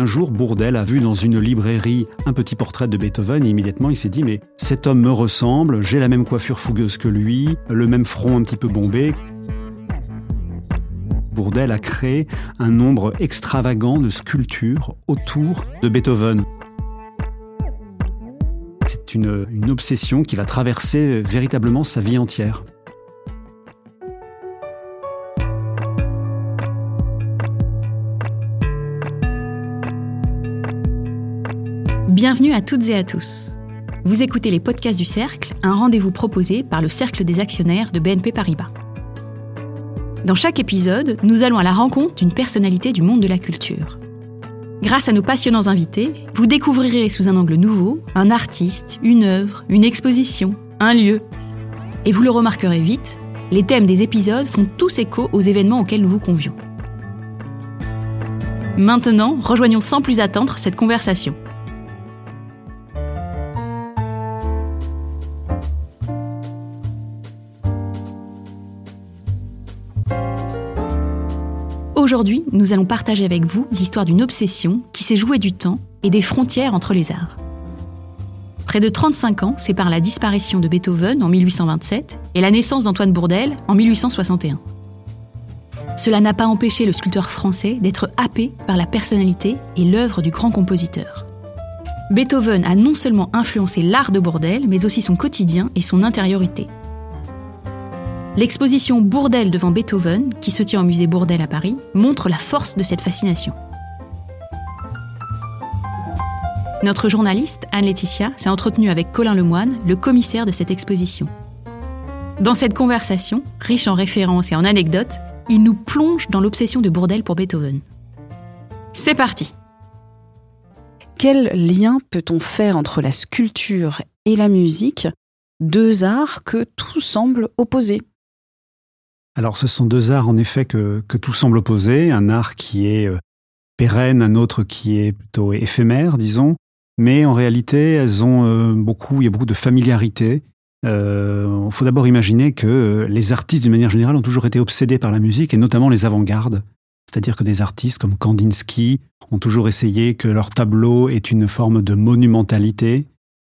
Un jour, Bourdel a vu dans une librairie un petit portrait de Beethoven et immédiatement il s'est dit mais cet homme me ressemble, j'ai la même coiffure fougueuse que lui, le même front un petit peu bombé. Bourdel a créé un nombre extravagant de sculptures autour de Beethoven. C'est une, une obsession qui va traverser véritablement sa vie entière. Bienvenue à toutes et à tous. Vous écoutez les podcasts du Cercle, un rendez-vous proposé par le Cercle des actionnaires de BNP Paribas. Dans chaque épisode, nous allons à la rencontre d'une personnalité du monde de la culture. Grâce à nos passionnants invités, vous découvrirez sous un angle nouveau un artiste, une œuvre, une exposition, un lieu. Et vous le remarquerez vite, les thèmes des épisodes font tous écho aux événements auxquels nous vous convions. Maintenant, rejoignons sans plus attendre cette conversation. Aujourd'hui, nous allons partager avec vous l'histoire d'une obsession qui s'est jouée du temps et des frontières entre les arts. Près de 35 ans séparent la disparition de Beethoven en 1827 et la naissance d'Antoine Bourdel en 1861. Cela n'a pas empêché le sculpteur français d'être happé par la personnalité et l'œuvre du grand compositeur. Beethoven a non seulement influencé l'art de Bourdel, mais aussi son quotidien et son intériorité. L'exposition Bourdel devant Beethoven, qui se tient au musée Bourdel à Paris, montre la force de cette fascination. Notre journaliste, Anne-Laetitia, s'est entretenue avec Colin Lemoine, le commissaire de cette exposition. Dans cette conversation, riche en références et en anecdotes, il nous plonge dans l'obsession de Bourdel pour Beethoven. C'est parti Quel lien peut-on faire entre la sculpture et la musique, deux arts que tout semble opposer? Alors ce sont deux arts en effet que, tout semble opposer, un art qui est euh, pérenne, un autre qui est plutôt éphémère, disons, mais en réalité elles ont euh, beaucoup, il y a beaucoup de familiarité. Il euh, faut d'abord imaginer que les artistes d'une manière générale ont toujours été obsédés par la musique et notamment les avant-gardes. C'est-à-dire que des artistes comme Kandinsky ont toujours essayé que leur tableau ait une forme de monumentalité,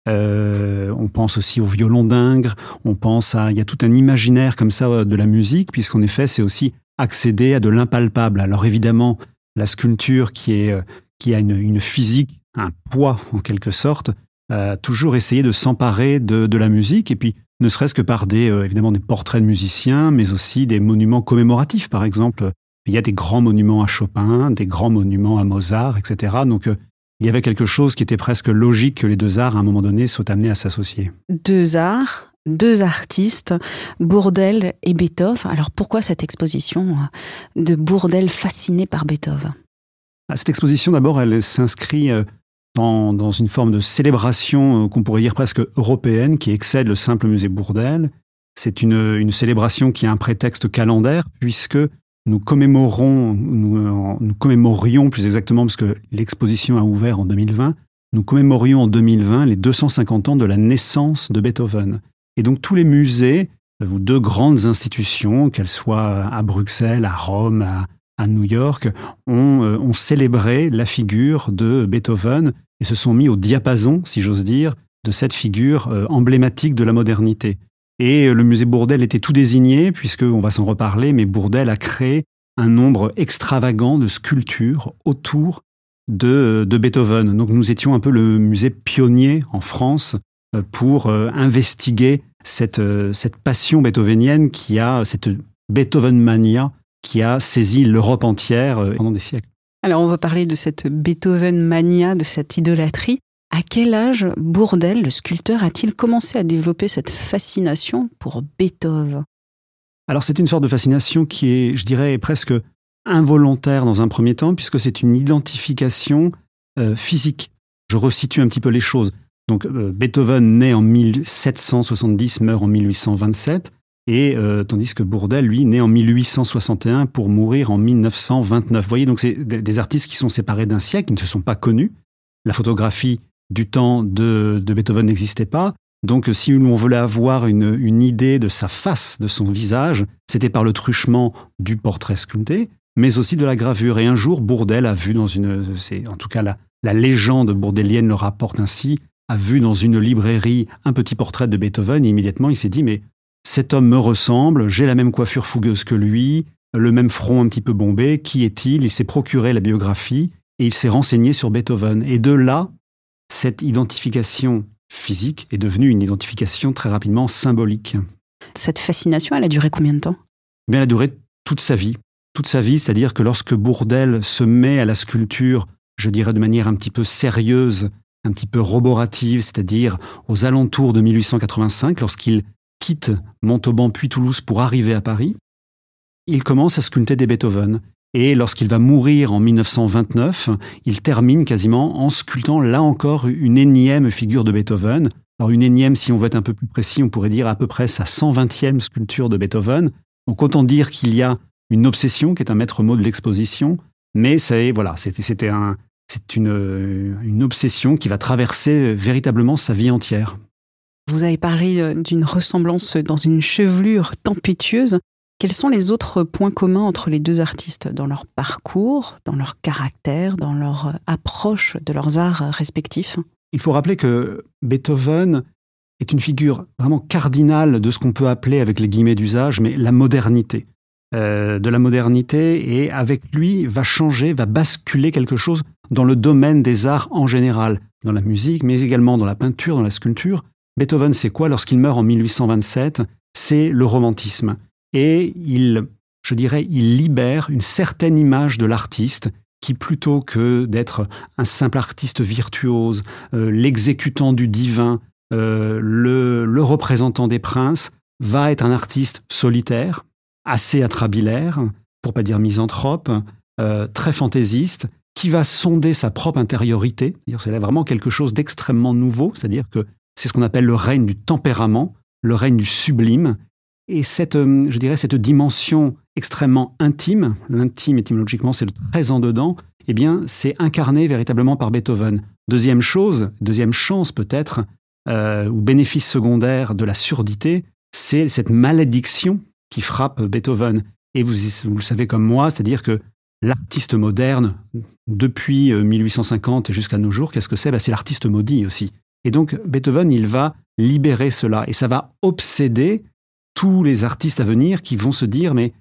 euh, on pense aussi au violon d'Ingres, on pense à... Il y a tout un imaginaire comme ça euh, de la musique, puisqu'en effet, c'est aussi accéder à de l'impalpable. Alors évidemment, la sculpture qui, est, euh, qui a une, physique, un poids en quelque sorte, a toujours essayé de s'emparer de, la musique, et puis ne serait-ce que par des, évidemment des portraits de musiciens, mais aussi des monuments commémoratifs, par exemple. Il y a des grands monuments à Chopin, des grands monuments à Mozart, etc. Donc il y avait quelque chose qui était presque logique que les deux arts, à un moment donné, soient amenés à s'associer. Deux arts, deux artistes, Bourdel et Beethoven. Alors pourquoi cette exposition de Bourdel fasciné par Beethoven? Ah, Cette exposition, d'abord, elle s'inscrit euh, dans, une forme de célébration euh, qu'on pourrait dire presque européenne, qui excède le simple musée Bourdel. C'est une, une célébration qui a un prétexte calendaire, puisque nous commémorons, nous, nous, commémorions plus exactement, parce que l'exposition a ouvert en 2020, nous commémorions en 2020 les 250 ans de la naissance de Beethoven. Et donc tous les musées, ou deux grandes institutions, qu'elles soient à Bruxelles, à Rome, à, New York, ont, euh, ont, célébré la figure de Beethoven et se sont mis au diapason, si j'ose dire, de cette figure euh, emblématique de la modernité. Et le musée Bourdel était tout désigné, puisqu'on va s'en reparler, mais Bourdel a créé un nombre extravagant de sculptures autour de, de, Beethoven. Donc nous étions un peu le musée pionnier en France euh, pour euh, investiguer cette, euh, passion beethovenienne qui a, cette Beethoven mania qui a saisi l'Europe entière pendant des siècles. Alors on va parler de cette Beethoven mania, de cette idolâtrie. À quel âge Bourdel, le sculpteur, a-t-il commencé à développer cette fascination pour Beethoven? Alors c'est une sorte de fascination qui est, je dirais, presque involontaire dans un premier temps, puisque c'est une identification euh, physique. Je resitue un petit peu les choses. Donc euh, Beethoven naît en 1770, meurt en 1827, et euh, tandis que Bourdel, lui, naît en 1861 pour mourir en 1929. Vous voyez, donc c'est des artistes qui sont séparés d'un siècle, qui ne se sont pas connus. La photographie du temps de, Beethoven n'existait pas. Donc, si on voulait avoir une, idée de sa face, de son visage, c'était par le truchement du portrait sculpté. mais aussi de la gravure. Et un jour, Bourdel a vu dans une, c'est en tout cas la, la légende bourdelienne le rapporte ainsi, a vu dans une librairie un petit portrait de Beethoven et immédiatement il s'est dit mais cet homme me ressemble, j'ai la même coiffure fougueuse que lui, le même front un petit peu bombé, qui est-il? Il s'est procuré la biographie et il s'est renseigné sur Beethoven. Et de là, cette identification physique est devenue une identification très rapidement symbolique. Cette fascination, elle a duré combien de temps? Eh Elle a duré toute sa vie. Toute sa vie, c'est-à-dire que lorsque Bourdel se met à la sculpture, je dirais de manière un petit peu sérieuse, un petit peu roborative, c'est-à-dire aux alentours de 1885, lorsqu'il quitte Montauban puis Toulouse pour arriver à Paris, il commence à sculpter des Beethoven. Et lorsqu'il va mourir en 1929, il termine quasiment en sculptant là encore une énième figure de Beethoven. Alors une énième, si on veut être un peu plus précis, on pourrait dire à peu près sa 120e sculpture de Beethoven. Donc autant dire qu'il y a une obsession qui est un maître mot de l'exposition, mais c'est voilà, c'était un, une, une obsession qui va traverser véritablement sa vie entière. Vous avez parlé euh, d'une ressemblance dans une chevelure tempétueuse. Quels sont les autres points communs entre les deux artistes dans leur parcours, dans leur caractère, dans leur euh, approche de leurs arts respectifs? Il faut rappeler que Beethoven est une figure vraiment cardinale de ce qu'on peut appeler, avec les guillemets d'usage, mais la modernité. Euh, de la modernité, et avec lui va changer, va basculer quelque chose dans le domaine des arts en général, dans la musique, mais également dans la peinture, dans la sculpture. Beethoven, c'est quoi lorsqu'il meurt en 1827 C'est le romantisme. Et il, je dirais, il libère une certaine image de l'artiste qui, plutôt que d'être un simple artiste virtuose, euh, l'exécutant du divin, euh, le, représentant des princes, va être un artiste solitaire, assez atrabilaire, pour pas dire misanthrope, euh, très fantaisiste, qui va sonder sa propre intériorité. C'est là vraiment quelque chose d'extrêmement nouveau, c'est-à-dire que c'est ce qu'on appelle le règne du tempérament, le règne du sublime. Et cette, euh, je dirais, cette dimension extrêmement intime, l'intime étymologiquement c'est le très en dedans, eh bien c'est incarné véritablement par Beethoven. Deuxième chose, deuxième chance peut-être, euh, ou bénéfice secondaire de la surdité, c'est cette malédiction qui frappe Beethoven. Et vous, vous le savez comme moi, c'est-à-dire que l'artiste moderne, depuis 1850 euh, jusqu'à nos jours, qu'est-ce que c'est? Ben, C'est l'artiste maudit aussi. Et donc Beethoven, il va libérer cela. Et ça va obséder tous les artistes à venir qui vont se dire, mais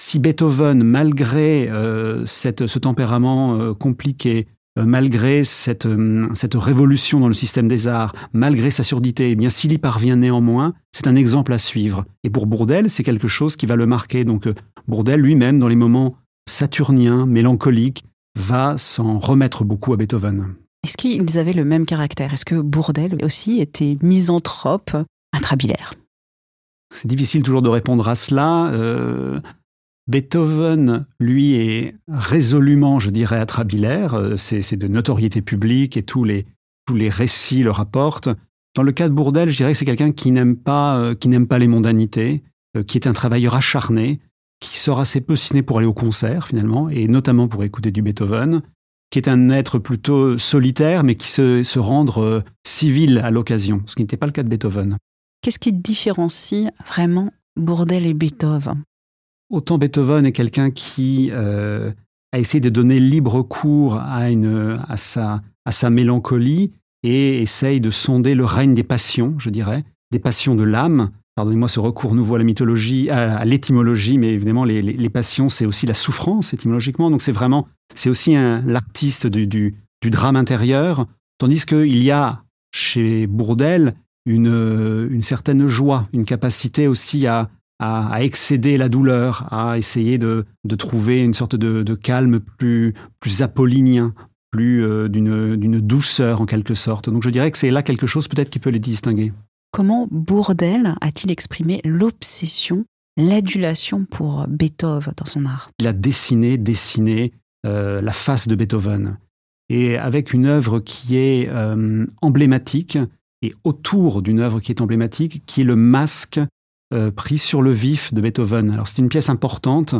si Beethoven, malgré euh, ce tempérament euh, compliqué, malgré cette, cette, révolution dans le système des arts, malgré sa surdité, eh bien s'il y parvient néanmoins, c'est un exemple à suivre. Et pour Bourdel, c'est quelque chose qui va le marquer. Donc Bourdel lui-même, dans les moments saturnien, mélancolique, va s'en remettre beaucoup à Beethoven. Est-ce qu'ils avaient le même caractère? Est-ce que Bourdel aussi était misanthrope, intrabilaire C'est difficile toujours de répondre à cela. Euh, Beethoven, lui, est résolument, je dirais, atrabilaire. Euh, c'est de notoriété publique et tous les, tous les récits le rapportent. Dans le cas de Bourdel, je dirais que c'est quelqu'un qui n'aime pas, euh, qui n'aime pas les mondanités, qui est un travailleur acharné, qui sort assez peu, si ce n'est pour aller au concert finalement, et notamment pour écouter du Beethoven, qui est un être plutôt solitaire, mais qui se, se rendre civil à l'occasion, ce qui n'était pas le cas de Beethoven. Qu'est-ce qui différencie vraiment Bourdel et Beethoven? Autant Beethoven est quelqu'un qui euh, a essayé de donner libre cours à, sa, mélancolie et essaye de sonder le règne des passions, je dirais, des passions de l'âme, pardonnez-moi ce recours nouveau à la mythologie, à, l'étymologie, mais évidemment les, passions, c'est aussi la souffrance étymologiquement. Donc c'est vraiment, c'est aussi l'artiste du, drame intérieur, tandis qu'il y a chez Bourdel une, certaine joie, une capacité aussi à, excéder la douleur, à essayer de, trouver une sorte de, calme plus, plus apollinien, plus euh, d'une douceur en quelque sorte. Donc je dirais que c'est là quelque chose peut-être qui peut les distinguer. Comment Bourdel a-t-il exprimé l'obsession, l'adulation pour Beethoven dans son art? Il a dessiné, dessiné euh, la face de Beethoven. Et avec une œuvre qui est euh, emblématique, et autour d'une œuvre qui est emblématique, qui est le masque euh, pris sur le vif de Beethoven. Alors c'est une pièce importante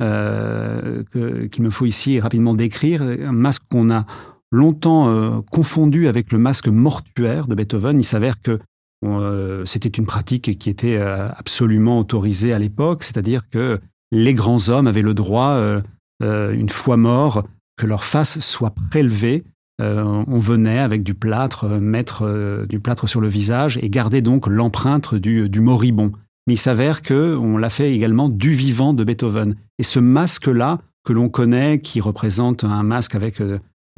qu'il me faut ici rapidement décrire, un masque qu'on a longtemps confondu avec le masque mortuaire de Beethoven. Il s'avère que euh, c'était une pratique qui était euh, absolument autorisée à l'époque, c'est-à-dire que les grands hommes avaient le droit, euh, une fois morts, que leur face soit prélevée. On venait avec du plâtre, mettre du plâtre sur le visage et garder donc l'empreinte du, du moribond. Mais il s'avère qu'on l'a fait également du vivant de Beethoven. Et ce masque-là, que l'on connaît, qui représente un masque avec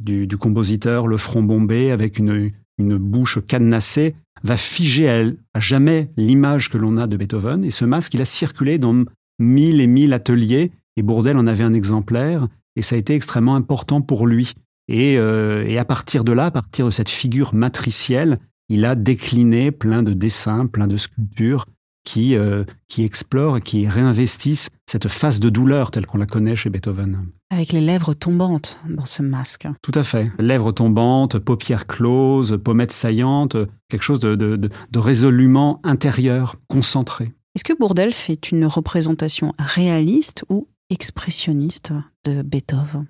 du, compositeur, le front bombé, avec une, bouche cadenassée, va figer à, jamais l'image que l'on a de Beethoven. Et ce masque, il a circulé dans mille et mille ateliers, et Bourdel en avait un exemplaire, et ça a été extrêmement important pour lui. Et, euh, et à partir de là, à partir de cette figure matricielle, il a décliné plein de dessins, plein de sculptures, qui, euh, qui explorent et qui réinvestissent cette phase de douleur telle qu'on la connaît chez Beethoven. Avec les lèvres tombantes dans ce masque. Tout à fait. Lèvres tombantes, paupières closes, pommettes saillantes, quelque chose de, de, de résolument intérieur, concentré. Est-ce que Bourdel fait une représentation réaliste ou expressionniste de Beethoven?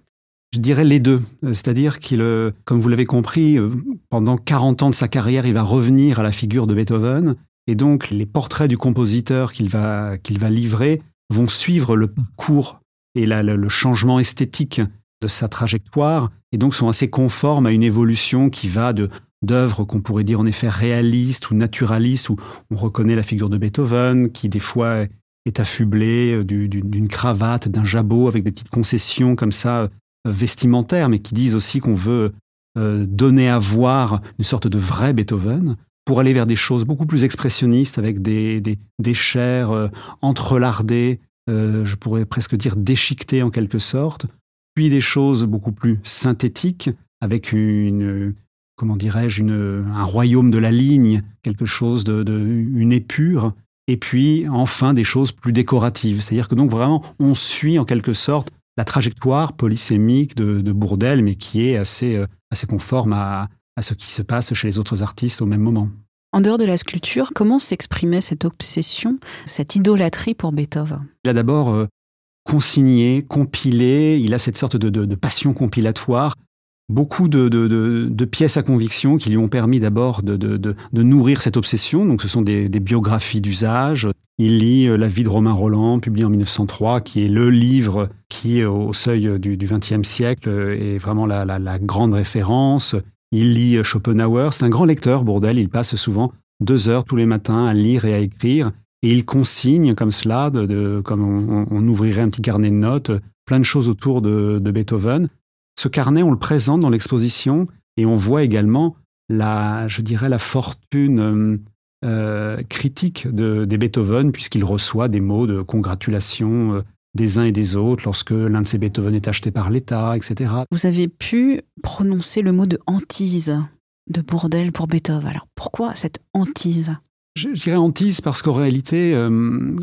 Je dirais les deux. C'est-à-dire qu'il, euh, comme vous l'avez compris, euh, pendant 40 ans de sa carrière, il va revenir à la figure de Beethoven. Et donc, les portraits du compositeur qu'il va, qu'il va livrer vont suivre le parcours et le changement esthétique de sa trajectoire, et donc sont assez conformes à une évolution qui va de d'œuvres qu'on pourrait dire en effet réalistes ou naturalistes, où on reconnaît la figure de Beethoven, qui des fois est affublé euh, d'une cravate, d'un jabot, avec des petites concessions comme ça, vestimentaires, mais qui disent aussi qu'on veut euh, donner à voir une sorte de vrai Beethoven pour aller vers des choses beaucoup plus expressionnistes avec des, des, chairs euh, entrelardées, euh, je pourrais presque dire déchiquetées en quelque sorte, puis des choses beaucoup plus synthétiques avec une, comment dirais-je, un royaume de la ligne, quelque chose de, une épure, et puis enfin des choses plus décoratives. C'est-à-dire que donc vraiment on suit en quelque sorte la trajectoire polysémique de, de Bourdel, mais qui est assez, euh, assez conforme à, à ce qui se passe chez les autres artistes au même moment. En dehors de la sculpture, comment s'exprimait cette obsession, cette idolâtrie pour Beethoven? Il a d'abord euh, consigné, compilé, il a cette sorte de, passion compilatoire, beaucoup de, pièces à conviction qui lui ont permis d'abord de, nourrir cette obsession. Donc ce sont des, biographies d'usage. Il lit euh, La vie de Romain Roland, publié en 1903, qui est le livre qui, au seuil du XXe siècle, est vraiment la grande référence. Il lit Schopenhauer. C'est un grand lecteur, Bourdel. Il passe souvent deux heures tous les matins à lire et à écrire. Et il consigne comme cela, comme on, ouvrirait un petit carnet de notes, plein de choses autour de, Beethoven. Ce carnet, on le présente dans l'exposition et on voit également la, je dirais, la fortune euh, critique de, des Beethoven, puisqu'il reçoit des mots de congratulation euh, des uns et des autres lorsque l'un de ces Beethoven est acheté par l'État, etc. Vous avez pu prononcer le mot de hantise de Bourdel pour Beethoven. Alors pourquoi cette hantise? Je, dirais hantise parce qu'en réalité, euh,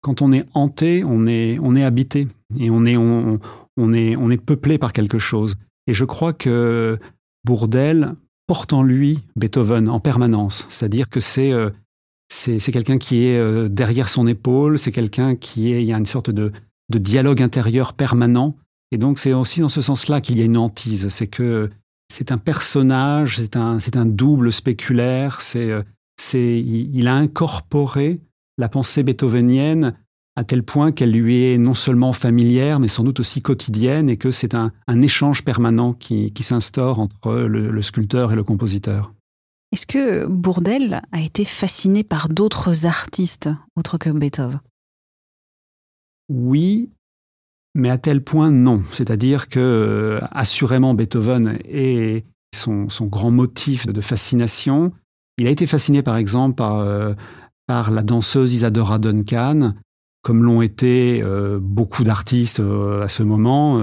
quand on est hanté, on est, on est habité et on est, on, on, est, peuplé par quelque chose. Et je crois que Bourdel porte en lui Beethoven en permanence. C'est-à-dire que c'est euh, c'est quelqu'un qui est euh, derrière son épaule, c'est quelqu'un qui est, il y a une sorte de, de dialogue intérieur permanent. Et donc c'est aussi dans ce sens-là qu'il y a une hantise. C'est que c'est un personnage, c'est un, un double spéculaire, c'est, euh, c'est, il a incorporé la pensée beethovenienne à tel point qu'elle lui est non seulement familière, mais sans doute aussi quotidienne, et que c'est un, un échange permanent qui, qui s'instaure entre le, le sculpteur et le compositeur. Est-ce que Bourdel a été fasciné par d'autres artistes autres que Beethoven? Oui, mais à tel point non. C'est-à-dire que, euh, assurément, Beethoven est son, grand motif de fascination. Il a été fasciné, par exemple, par, euh, la danseuse Isadora Duncan, comme l'ont été euh, beaucoup d'artistes à ce moment.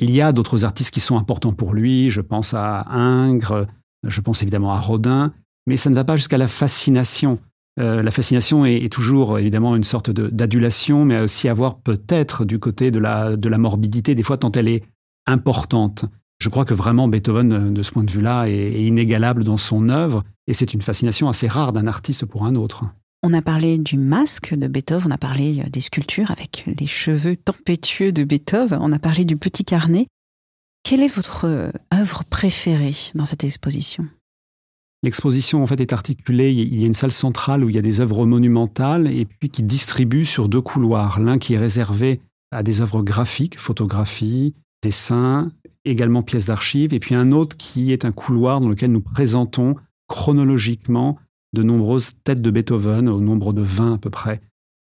il y a d'autres artistes qui sont importants pour lui. Je pense à Ingres, je pense évidemment à Rodin, mais ça ne va pas jusqu'à la fascination. Euh, la fascination est, toujours évidemment une sorte d'adulation, mais aussi avoir peut-être du côté de la, de la morbidité, des fois tant elle est importante. Je crois que vraiment Beethoven, de ce point de vue-là, est, inégalable dans son œuvre, et c'est une fascination assez rare d'un artiste pour un autre. On a parlé du masque de Beethoven, on a parlé des sculptures avec les cheveux tempétueux de Beethoven, on a parlé du petit carnet. Quelle est votre œuvre préférée dans cette exposition? L'exposition en fait est articulée. Il y a une salle centrale où il y a des œuvres monumentales et puis qui distribuent sur deux couloirs. L'un qui est réservé à des œuvres graphiques, photographies, dessins, également pièces d'archives, et puis un autre qui est un couloir dans lequel nous présentons chronologiquement de nombreuses têtes de Beethoven, au nombre de 20 à peu près.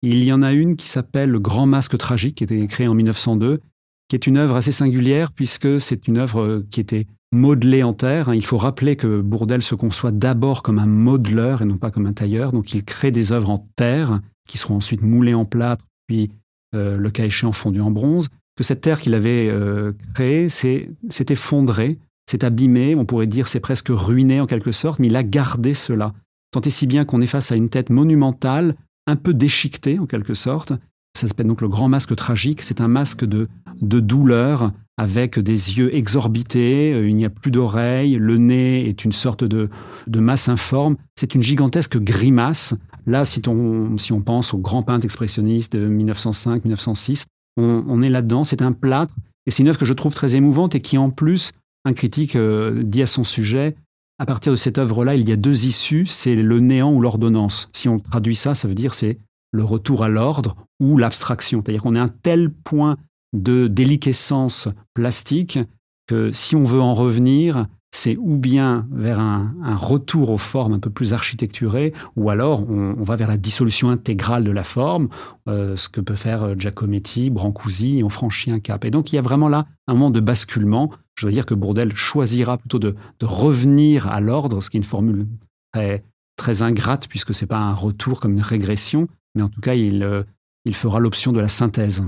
Il y en a une qui s'appelle Le Grand Masque Tragique, qui a été créée en 1902, qui est une œuvre assez singulière puisque c'est une œuvre qui était modelée en terre. Il faut rappeler que Bourdelle se conçoit d'abord comme un modeleur et non pas comme un tailleur. Donc il crée des œuvres en terre qui seront ensuite moulées en plâtre, puis euh, le cas échéant fondues en bronze. Que cette terre qu'il avait euh, créée s'est effondrée, s'est abîmée, on pourrait dire c'est presque ruiné en quelque sorte, mais il a gardé cela. Tant et si bien qu'on est face à une tête monumentale, un peu déchiquetée en quelque sorte. Ça s'appelle donc le grand masque tragique. C'est un masque de, de douleur avec des yeux exorbités, euh, il n'y a plus d'oreilles, le nez est une sorte de, de masse informe. C'est une gigantesque grimace. Là, si on, si on pense aux grands peintres expressionnistes de 1905-1906, on, est là-dedans. C'est un plâtre. Et c'est une œuvre que je trouve très émouvante et qui, en plus, un critique euh, dit à son sujet, à partir de cette œuvre-là, il y a deux issues, c'est le néant ou l'ordonnance. Si on traduit ça, ça veut dire c'est le retour à l'ordre ou l'abstraction. C'est-à-dire qu'on est à un tel point de déliquescence plastique que si on veut en revenir, c'est ou bien vers un, retour aux formes un peu plus architecturées, ou alors on, va vers la dissolution intégrale de la forme, euh, ce que peut faire euh, Giacometti, Brancusi, on franchit un cap. Et donc il y a vraiment là un moment de basculement. Je veux dire que Bourdel choisira plutôt de, revenir à l'ordre, ce qui est une formule très, très ingrate, puisque ce n'est pas un retour comme une régression, mais en tout cas il, euh, il fera l'option de la synthèse.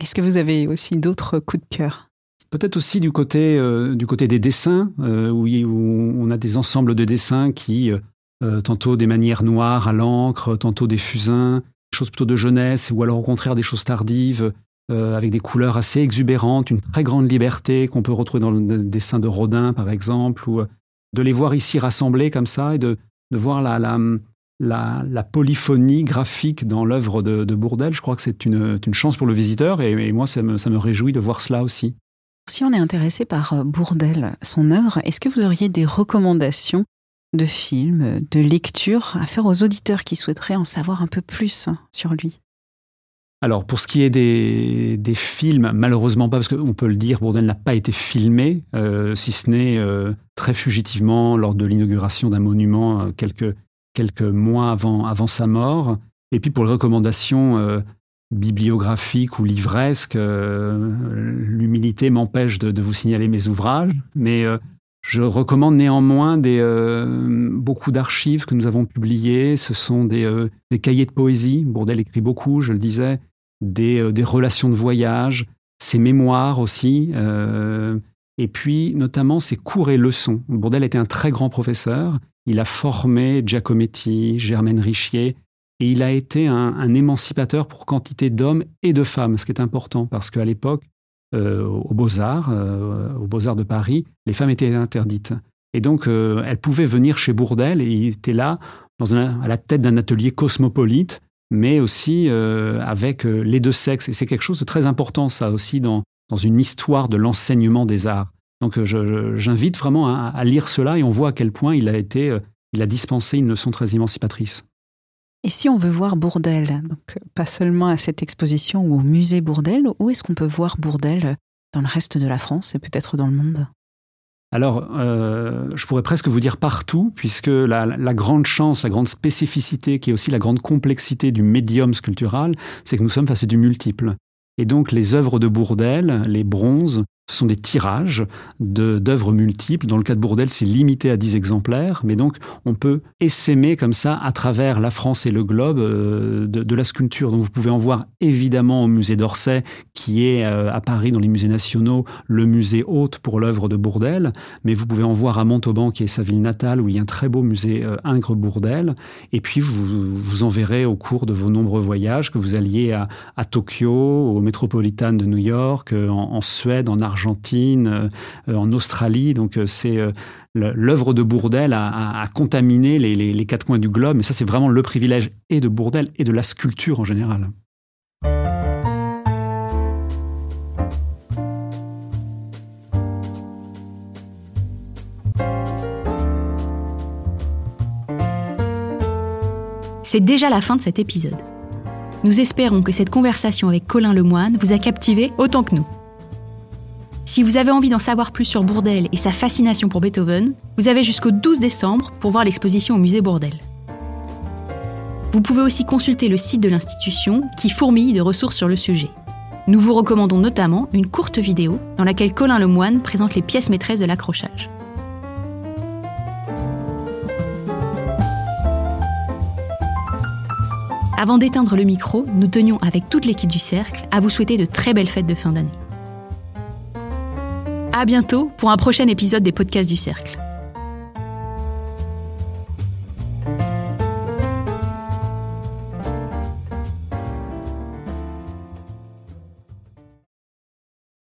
Est-ce que vous avez aussi d'autres coups de cœur? Peut-être aussi du côté, euh, du côté des dessins, euh, où, on a des ensembles de dessins qui, euh, tantôt des manières noires à l'encre, tantôt des fusains, des choses plutôt de jeunesse, ou alors au contraire des choses tardives, avec des couleurs assez exubérantes, une très grande liberté qu'on peut retrouver dans le dessin de Rodin, par exemple, ou de les voir ici rassemblés comme ça et de, de voir la, la, la, polyphonie graphique dans l'œuvre de, Bourdelle. Je crois que c'est une, chance pour le visiteur et, moi, ça me, réjouit de voir cela aussi. Si on est intéressé par euh, Bourdelle, son œuvre, est-ce que vous auriez des recommandations de films, de lectures à faire aux auditeurs qui souhaiteraient en savoir un peu plus sur lui? Alors, pour ce qui est des, films, malheureusement pas, parce qu'on peut le dire, Bourdelle n'a pas été filmé, euh, si ce n'est euh, très fugitivement lors de l'inauguration d'un monument quelques, quelques mois avant, avant sa mort. Et puis pour les recommandations euh, bibliographiques ou livresques, euh, l'humilité m'empêche de, vous signaler mes ouvrages, mais euh, je recommande néanmoins des, beaucoup d'archives que nous avons publiées. Ce sont des, des, cahiers de poésie. Bourdel écrit beaucoup, je le disais, des, des relations de voyage, ses mémoires aussi. et puis, notamment, ses cours et leçons. Bourdel était un très grand professeur il a formé Giacometti, Germaine Richier, et il a été un, émancipateur pour quantité d'hommes et de femmes, ce qui est important, parce qu'à l'époque, euh, aux Beaux-Arts, euh, aux Beaux-Arts de Paris, les femmes étaient interdites. Et donc, euh, elles pouvaient venir chez Bourdelle, et il était là, à la tête d'un atelier cosmopolite, mais aussi avec les deux sexes. Et c'est quelque chose de très important, ça aussi, dans une histoire de l'enseignement des arts. Donc euh, j'invite vraiment à, lire cela et on voit à quel point il a été, euh, il a dispensé une leçon très émancipatrice. Et si on veut voir Bourdelle, donc pas seulement à cette exposition ou au musée Bourdelle, où est-ce qu'on peut voir Bourdelle dans le reste de la France et peut-être dans le monde? Alors, euh, je pourrais presque vous dire partout, puisque la, grande chance, la grande spécificité, qui est aussi la grande complexité du médium sculptural, c'est que nous sommes face à du multiple. Et donc, les œuvres de Bourdelle, les bronzes, ce sont des tirages d'œuvres multiples. Dans le cas de Bourdelle, c'est limité à 10 exemplaires, mais donc on peut essaimer comme ça à travers la France et le globe euh, de, la sculpture. Donc vous pouvez en voir évidemment au musée d'Orsay, qui est euh, à Paris dans les musées nationaux, le musée hôte pour l'œuvre de Bourdelle, mais vous pouvez en voir à Montauban, qui est sa ville natale, où il y a un très beau musée euh, Ingres-Bourdelle. Et puis vous, vous en verrez au cours de vos nombreux voyages, que vous alliez à, à Tokyo, au Metropolitan de New York, en, en Suède, en Argentine, Argentine, euh, en Australie. Donc euh, c'est euh, l'œuvre de Bourdelle a, contaminé les, quatre coins du globe. Mais ça, c'est vraiment le privilège et de Bourdelle et de la sculpture en général. C'est déjà la fin de cet épisode. Nous espérons que cette conversation avec Colin Lemoine vous a captivé autant que nous. Si vous avez envie d'en savoir plus sur Bourdelle et sa fascination pour Beethoven, vous avez jusqu'au 12 décembre pour voir l'exposition au musée Bourdelle. Vous pouvez aussi consulter le site de l'institution qui fourmille de ressources sur le sujet. Nous vous recommandons notamment une courte vidéo dans laquelle Colin Lemoine présente les pièces maîtresses de l'accrochage. Avant d'éteindre le micro, nous tenions avec toute l'équipe du Cercle à vous souhaiter de très belles fêtes de fin d'année. À bientôt pour un prochain épisode des podcasts du Cercle.